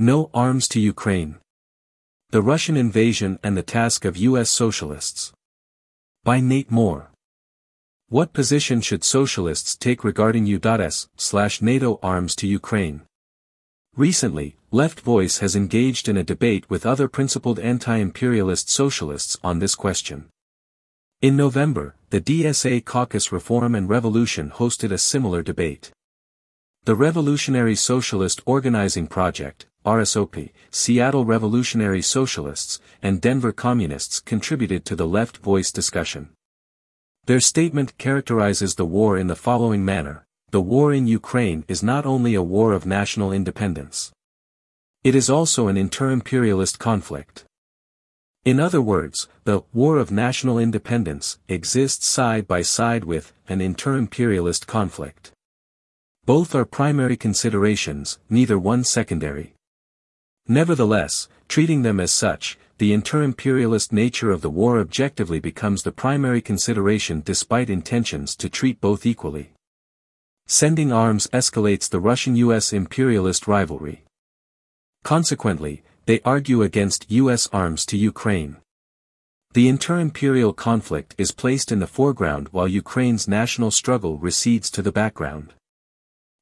No arms to Ukraine. The Russian invasion and the task of U.S. socialists. By Nate Moore. What position should socialists take regarding U.S. slash NATO arms to Ukraine? Recently, Left Voice has engaged in a debate with other principled anti-imperialist socialists on this question. In November, the DSA Caucus Reform and Revolution hosted a similar debate. The Revolutionary Socialist Organizing Project, RSOP, Seattle Revolutionary Socialists, and Denver Communists contributed to the left voice discussion. Their statement characterizes the war in the following manner, the war in Ukraine is not only a war of national independence. It is also an inter-imperialist conflict. In other words, the War of National Independence exists side by side with an inter-imperialist conflict. Both are primary considerations, neither one secondary. Nevertheless, treating them as such, the inter-imperialist nature of the war objectively becomes the primary consideration despite intentions to treat both equally. Sending arms escalates the Russian-US imperialist rivalry. Consequently, they argue against US arms to Ukraine. The inter-imperial conflict is placed in the foreground while Ukraine's national struggle recedes to the background.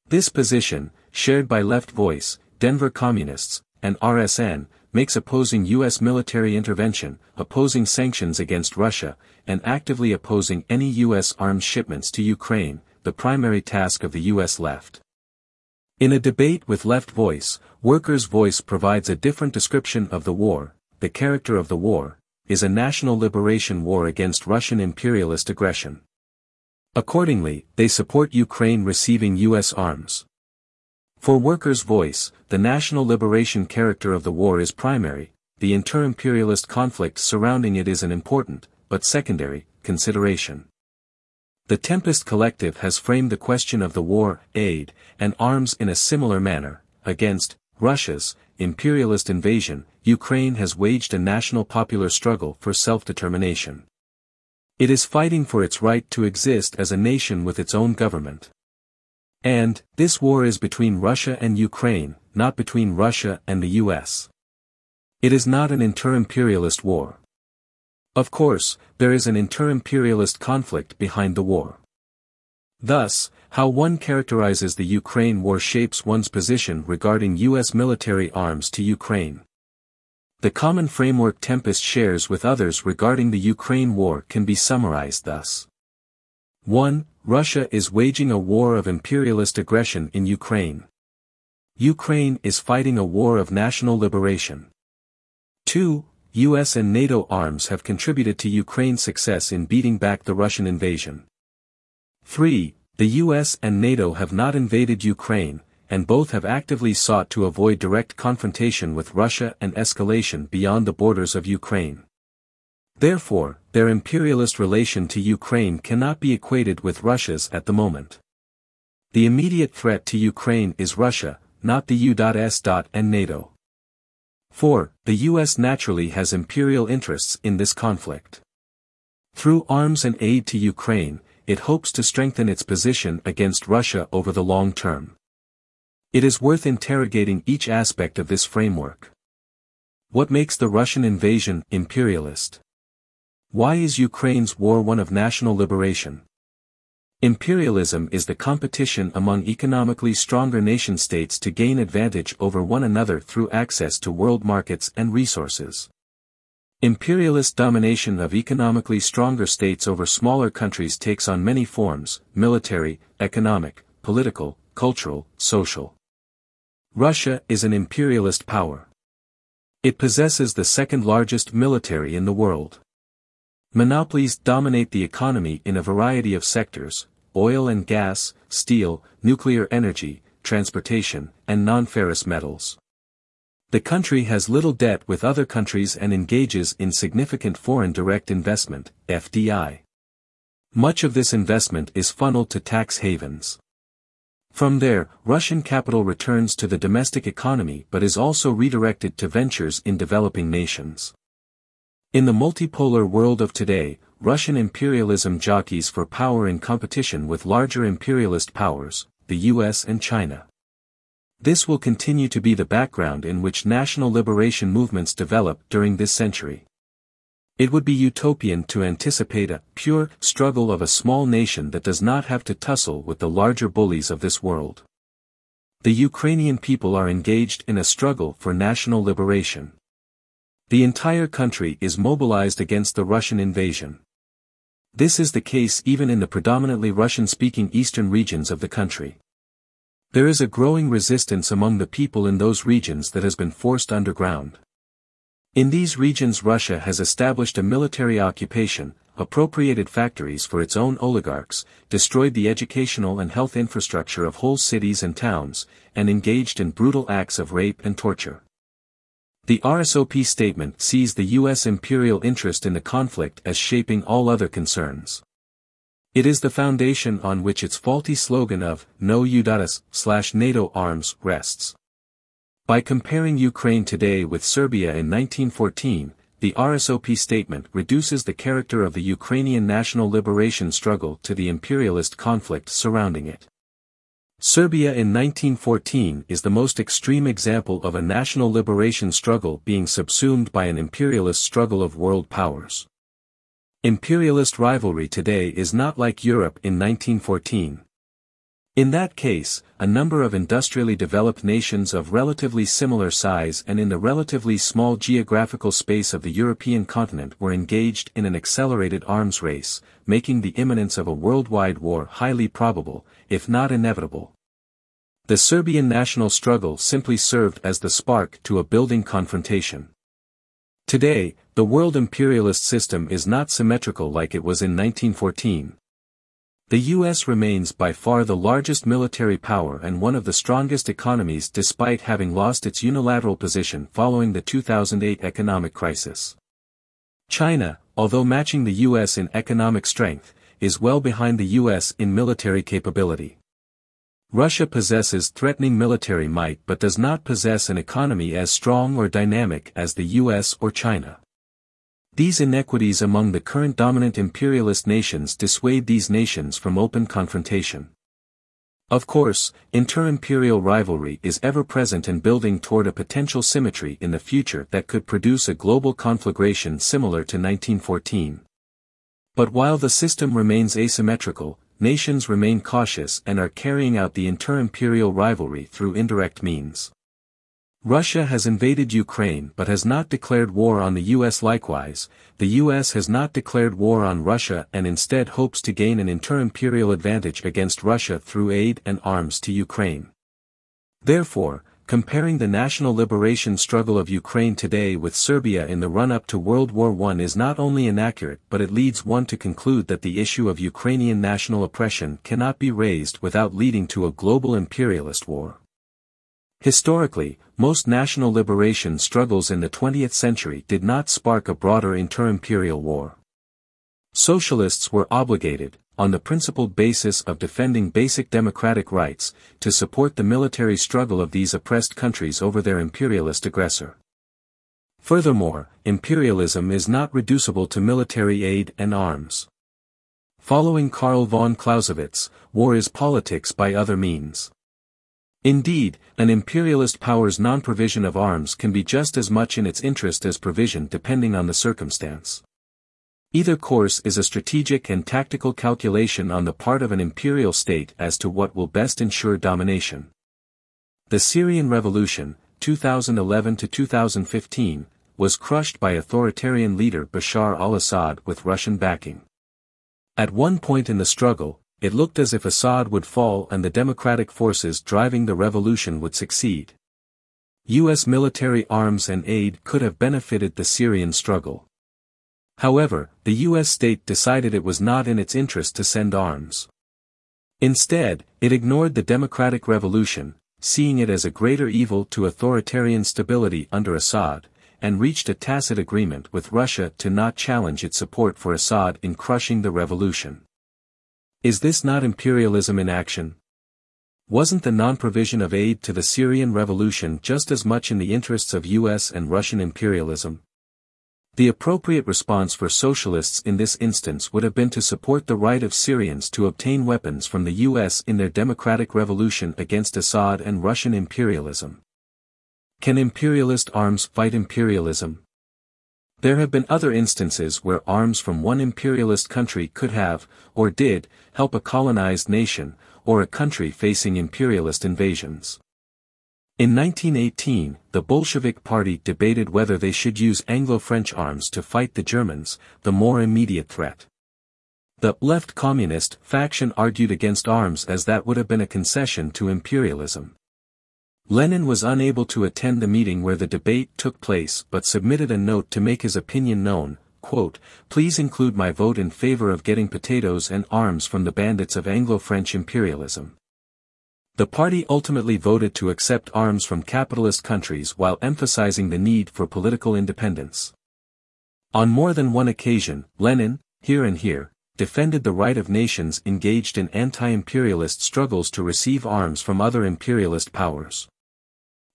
This position, shared by Left Voice, Denver Communists, and RSN, makes opposing U.S. military intervention, opposing sanctions against Russia, and actively opposing any U.S. arms shipments to Ukraine, the primary task of the U.S. left. In a debate with Left Voice, Workers' Voice provides a different description of the war, the character of the war, is a national liberation war against Russian imperialist aggression. Accordingly, they support Ukraine receiving U.S. arms. For Workers' Voice, the national liberation character of the war is primary, the inter-imperialist conflict surrounding it is an important, but secondary, consideration. The Tempest Collective has framed the question of the war, aid, and arms in a similar manner, against Russia's imperialist invasion, Ukraine has waged a national popular struggle for self-determination. It is fighting for its right to exist as a nation with its own government. And, this war is between Russia and Ukraine, not between Russia and the US. It is not an inter-imperialist war. Of course, there is an inter-imperialist conflict behind the war. Thus, how one characterizes the Ukraine war shapes one's position regarding U.S. military arms to Ukraine. The common framework Tempest shares with others regarding the Ukraine war can be summarized thus. 1. Russia is waging a war of imperialist aggression in Ukraine. Ukraine is fighting a war of national liberation. 2. US and NATO arms have contributed to Ukraine's success in beating back the Russian invasion. 3. The US and NATO have not invaded Ukraine, and both have actively sought to avoid direct confrontation with Russia and escalation beyond the borders of Ukraine. Therefore, their imperialist relation to Ukraine cannot be equated with Russia's at the moment. The immediate threat to Ukraine is Russia, not the U.S. and NATO. 4. The U.S. naturally has imperial interests in this conflict. Through arms and aid to Ukraine, it hopes to strengthen its position against Russia over the long term. It is worth interrogating each aspect of this framework. What makes the Russian invasion imperialist? Why is Ukraine's war one of national liberation? Imperialism is the competition among economically stronger nation-states to gain advantage over one another through access to world markets and resources. Imperialist domination of economically stronger states over smaller countries takes on many forms, military, economic, political, cultural, social. Russia is an imperialist power. It possesses the second largest military in the world. Monopolies dominate the economy in a variety of sectors, oil and gas, steel, nuclear energy, transportation, and non-ferrous metals. The country has little debt with other countries and engages in significant foreign direct investment, FDI. Much of this investment is funneled to tax havens. From there, Russian capital returns to the domestic economy but is also redirected to ventures in developing nations. In the multipolar world of today, Russian imperialism jockeys for power in competition with larger imperialist powers, the US and China. This will continue to be the background in which national liberation movements develop during this century. It would be utopian to anticipate a pure struggle of a small nation that does not have to tussle with the larger bullies of this world. The Ukrainian people are engaged in a struggle for national liberation. The entire country is mobilized against the Russian invasion. This is the case even in the predominantly Russian-speaking eastern regions of the country. There is a growing resistance among the people in those regions that has been forced underground. In these regions Russia has established a military occupation, appropriated factories for its own oligarchs, destroyed the educational and health infrastructure of whole cities and towns, and engaged in brutal acts of rape and torture. The RSOP statement sees the U.S. imperial interest in the conflict as shaping all other concerns. It is the foundation on which its faulty slogan of, no U.S., slash NATO arms, rests. By comparing Ukraine today with Serbia in 1914, the RSOP statement reduces the character of the Ukrainian national liberation struggle to the imperialist conflict surrounding it. Serbia in 1914 is the most extreme example of a national liberation struggle being subsumed by an imperialist struggle of world powers. Imperialist rivalry today is not like Europe in 1914. In that case, a number of industrially developed nations of relatively similar size and in the relatively small geographical space of the European continent were engaged in an accelerated arms race, making the imminence of a worldwide war highly probable, if not inevitable. The Serbian national struggle simply served as the spark to a building confrontation. Today, the world imperialist system is not symmetrical like it was in 1914, the U.S. remains by far the largest military power and one of the strongest economies despite having lost its unilateral position following the 2008 economic crisis. China, although matching the U.S. in economic strength, is well behind the U.S. in military capability. Russia possesses threatening military might but does not possess an economy as strong or dynamic as the US or China. These inequities among the current dominant imperialist nations dissuade these nations from open confrontation. Of course, inter-imperial rivalry is ever present and building toward a potential symmetry in the future that could produce a global conflagration similar to 1914. But while the system remains asymmetrical, nations remain cautious and are carrying out the inter-imperial rivalry through indirect means. Russia has invaded Ukraine but has not declared war on the US likewise, the US has not declared war on Russia and instead hopes to gain an inter-imperial advantage against Russia through aid and arms to Ukraine. Therefore, comparing the national liberation struggle of Ukraine today with Serbia in the run-up to World War I is not only inaccurate but it leads one to conclude that the issue of Ukrainian national oppression cannot be raised without leading to a global imperialist war. Historically, most national liberation struggles in the 20th century did not spark a broader inter-imperial war. Socialists were obligated, on the principled basis of defending basic democratic rights, to support the military struggle of these oppressed countries over their imperialist aggressor. Furthermore, imperialism is not reducible to military aid and arms. Following Carl von Clausewitz, war is politics by other means. Indeed, an imperialist power's non-provision of arms can be just as much in its interest as provision depending on the circumstance. Either course is a strategic and tactical calculation on the part of an imperial state as to what will best ensure domination. The Syrian Revolution, 2011 to 2015, was crushed by authoritarian leader Bashar al-Assad with Russian backing. At one point in the struggle, it looked as if Assad would fall and the democratic forces driving the revolution would succeed. U.S. military arms and aid could have benefited the Syrian struggle. However, the U.S. state decided it was not in its interest to send arms. Instead, it ignored the democratic revolution, seeing it as a greater evil to authoritarian stability under Assad, and reached a tacit agreement with Russia to not challenge its support for Assad in crushing the revolution. Is this not imperialism in action? Wasn't the non-provision of aid to the Syrian revolution just as much in the interests of US and Russian imperialism? The appropriate response for socialists in this instance would have been to support the right of Syrians to obtain weapons from the US in their democratic revolution against Assad and Russian imperialism. Can imperialist arms fight imperialism? There have been other instances where arms from one imperialist country could have, or did, help a colonized nation, or a country facing imperialist invasions. In 1918, the Bolshevik Party debated whether they should use Anglo-French arms to fight the Germans, the more immediate threat. The left communist faction argued against arms as that would have been a concession to imperialism. Lenin was unable to attend the meeting where the debate took place but submitted a note to make his opinion known, quote, Please include my vote in favor of getting potatoes and arms from the bandits of Anglo-French imperialism. The party ultimately voted to accept arms from capitalist countries while emphasizing the need for political independence. On more than one occasion, Lenin, here and here, defended the right of nations engaged in anti-imperialist struggles to receive arms from other imperialist powers.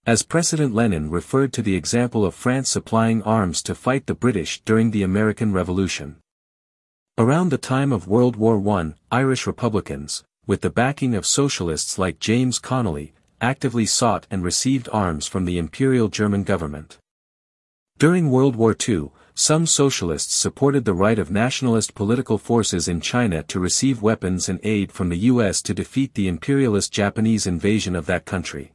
As President Lenin referred to the example of France supplying arms to fight the British during the American Revolution. Around the time of World War I, Irish Republicans, with the backing of socialists like James Connolly, actively sought and received arms from the Imperial German government. During World War II, some socialists supported the right of nationalist political forces in China to receive weapons and aid from the US to defeat the imperialist Japanese invasion of that country.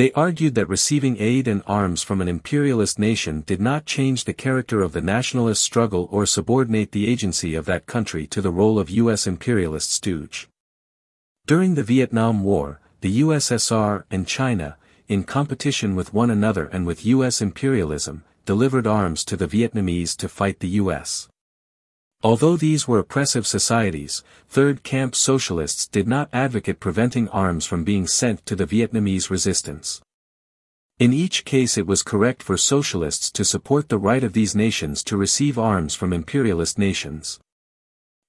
They argued that receiving aid and arms from an imperialist nation did not change the character of the nationalist struggle or subordinate the agency of that country to the role of U.S. imperialist stooge. During the Vietnam War, the USSR and China, in competition with one another and with U.S. imperialism, delivered arms to the Vietnamese to fight the U.S. Although these were oppressive societies, Third Camp Socialists did not advocate preventing arms from being sent to the Vietnamese resistance. In each case it was correct for socialists to support the right of these nations to receive arms from imperialist nations.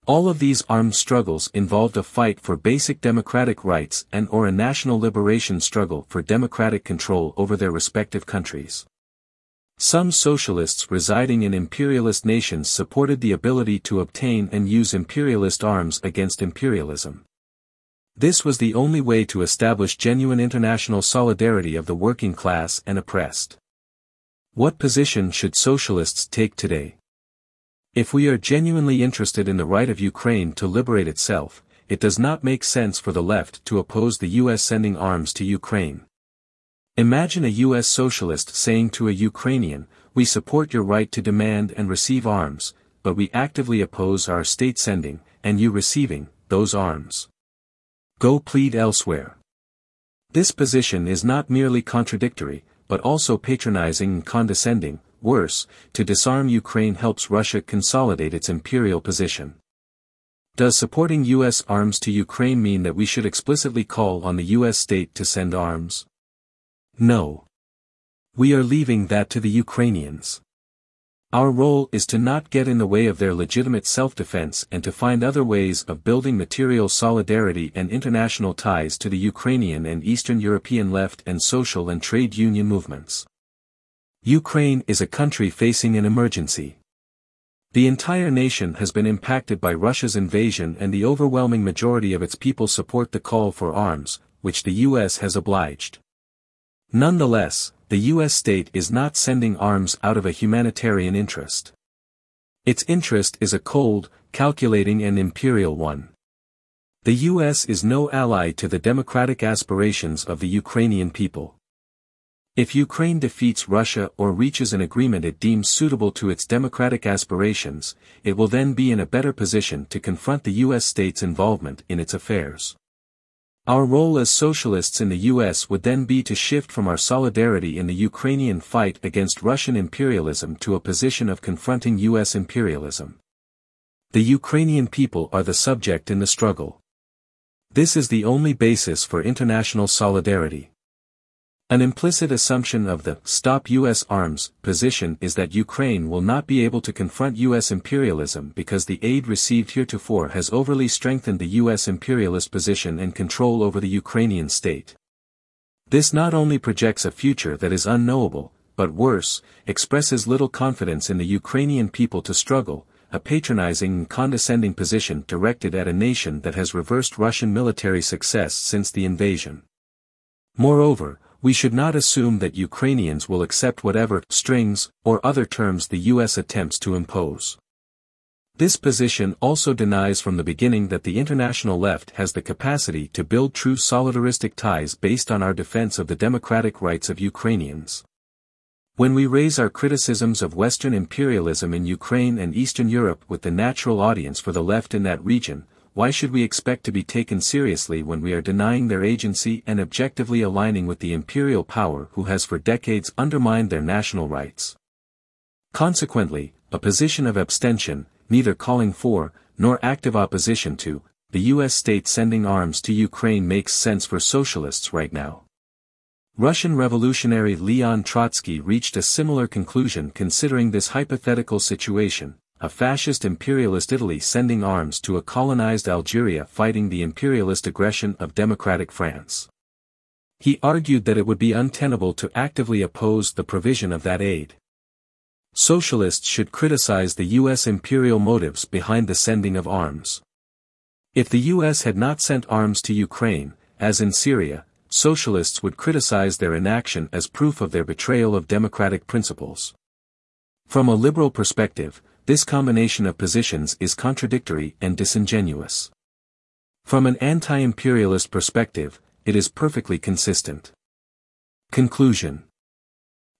All of these armed struggles involved a fight for basic democratic rights and or a national liberation struggle for democratic control over their respective countries. Some socialists residing in imperialist nations supported the ability to obtain and use imperialist arms against imperialism. This was the only way to establish genuine international solidarity of the working class and oppressed. What position should socialists take today? If we are genuinely interested in the right of Ukraine to liberate itself, it does not make sense for the left to oppose the US sending arms to Ukraine. Imagine a US socialist saying to a Ukrainian, we support your right to demand and receive arms, but we actively oppose our state sending, and you receiving, those arms. Go plead elsewhere. This position is not merely contradictory, but also patronizing and condescending, Worse, to disarm Ukraine helps Russia consolidate its imperial position. Does supporting U.S. arms to Ukraine mean that we should explicitly call on the U.S. state to send arms? No. We are leaving that to the Ukrainians. Our role is to not get in the way of their legitimate self-defense and to find other ways of building material solidarity and international ties to the Ukrainian and Eastern European left and social and trade union movements. Ukraine is a country facing an emergency. The entire nation has been impacted by Russia's invasion and the overwhelming majority of its people support the call for arms, which the US has obliged. Nonetheless, the US state is not sending arms out of a humanitarian interest. Its interest is a cold, calculating and imperial one. The US is no ally to the democratic aspirations of the Ukrainian people. If Ukraine defeats Russia or reaches an agreement it deems suitable to its democratic aspirations, it will then be in a better position to confront the U.S. state's involvement in its affairs. Our role as socialists in the U.S. would then be to shift from our solidarity in the Ukrainian fight against Russian imperialism to a position of confronting U.S. imperialism. The Ukrainian people are the subject in the struggle. This is the only basis for international solidarity. An implicit assumption of the stop U.S. arms position is that Ukraine will not be able to confront U.S. imperialism because the aid received heretofore has overly strengthened the U.S. imperialist position and control over the Ukrainian state. This not only projects a future that is unknowable, but worse, expresses little confidence in the Ukrainian people to struggle, a patronizing and condescending position directed at a nation that has reversed Russian military success since the invasion. Moreover, we should not assume that Ukrainians will accept whatever strings or other terms the US attempts to impose. This position also denies from the beginning that the international left has the capacity to build true solidaristic ties based on our defense of the democratic rights of Ukrainians. When we raise our criticisms of Western imperialism in Ukraine and Eastern Europe with the natural audience for the left in that region, why should we expect to be taken seriously when we are denying their agency and objectively aligning with the imperial power who has for decades undermined their national rights? Consequently, a position of abstention, neither calling for, nor active opposition to, the US state sending arms to Ukraine makes sense for socialists right now. Russian revolutionary Leon Trotsky reached a similar conclusion considering this hypothetical situation, a fascist imperialist Italy sending arms to a colonized Algeria fighting the imperialist aggression of democratic France. He argued that it would be untenable to actively oppose the provision of that aid. Socialists should criticize the U.S. imperial motives behind the sending of arms. If the U.S. had not sent arms to Ukraine, as in Syria, socialists would criticize their inaction as proof of their betrayal of democratic principles. From a liberal perspective, this combination of positions is contradictory and disingenuous. From an anti-imperialist perspective, it is perfectly consistent. Conclusion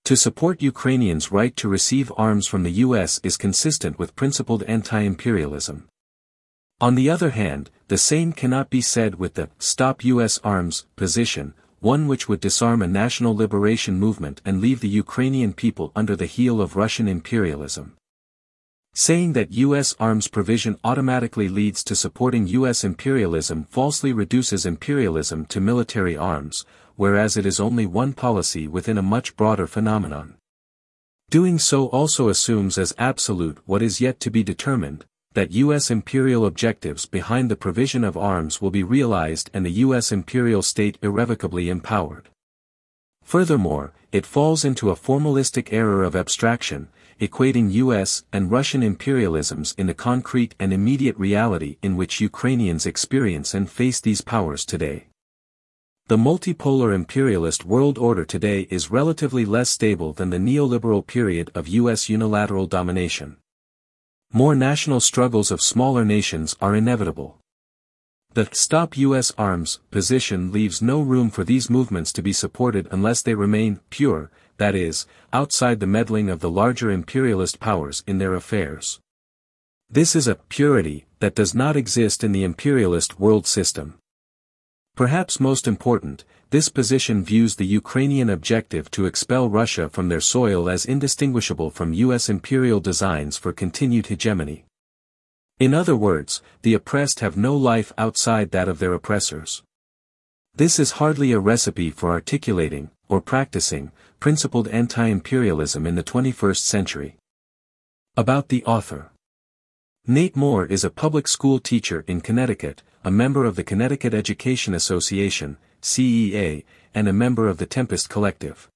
To support Ukrainians' right to receive arms from the US is consistent with principled anti-imperialism. On the other hand, the same cannot be said with the Stop U.S. Arms position, one which would disarm a national liberation movement and leave the Ukrainian people under the heel of Russian imperialism. Saying that U.S. arms provision automatically leads to supporting U.S. imperialism falsely reduces imperialism to military arms, whereas it is only one policy within a much broader phenomenon. Doing so also assumes as absolute what is yet to be determined, that U.S. imperial objectives behind the provision of arms will be realized and the U.S. imperial state irrevocably empowered. Furthermore, it falls into a formalistic error of abstraction, equating U.S. and Russian imperialisms in the concrete and immediate reality in which Ukrainians experience and face these powers today. The multipolar imperialist world order today is relatively less stable than the neoliberal period of U.S. unilateral domination. More national struggles of smaller nations are inevitable. The Stop U.S. Arms position leaves no room for these movements to be supported unless they remain pure, that is, outside the meddling of the larger imperialist powers in their affairs. This is a purity that does not exist in the imperialist world system. Perhaps most important, this position views the Ukrainian objective to expel Russia from their soil as indistinguishable from U.S. imperial designs for continued hegemony. In other words, the oppressed have no life outside that of their oppressors. This is hardly a recipe for articulating, or practicing, principled anti-imperialism in the 21st century. About the author. Nate Moore is a public school teacher in Connecticut, a member of the Connecticut Education Association, CEA, and a member of the Tempest Collective.